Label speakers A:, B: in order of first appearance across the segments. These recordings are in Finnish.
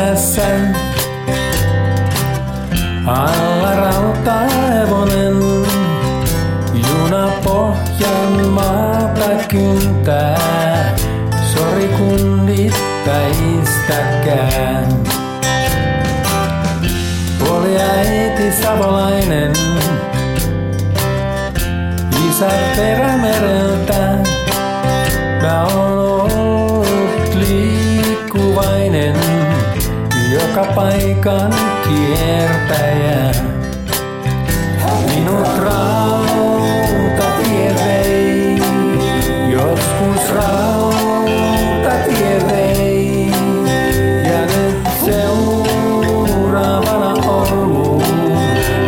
A: perässä. Alla rautahevonen, juna pohjan maata kyntää. Sori kun väistäkään. Puoli äiti savolainen, isä perämereltä. Mä oon paikan kiertäjä. Minut rautatie vei, joskus rautatie vei. Ja nyt seuraavana Ouluun,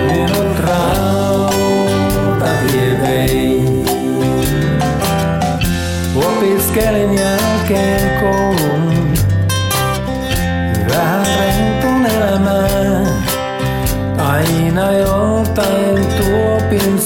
A: minut rautatie vei. Opiskelin jälkeen koulun, vähän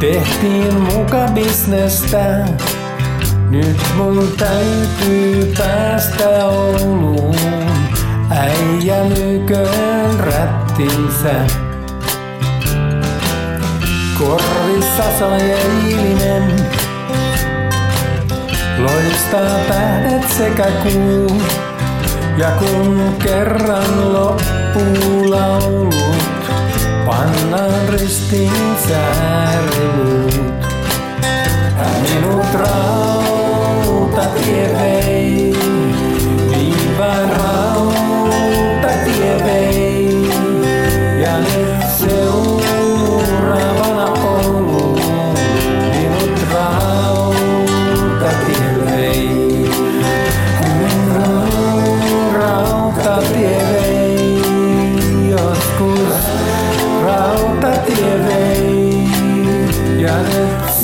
A: tehtiin muka bisnestä. Nyt mun täytyy päästä Ouluun, äijä lyköön rättinsä. Korvissa soi eilinen, loistaa tähdet sekä kuu. Ja kun kerran loppuu pannaan ristiin sääriluut. Minut rautatie vei, rautatie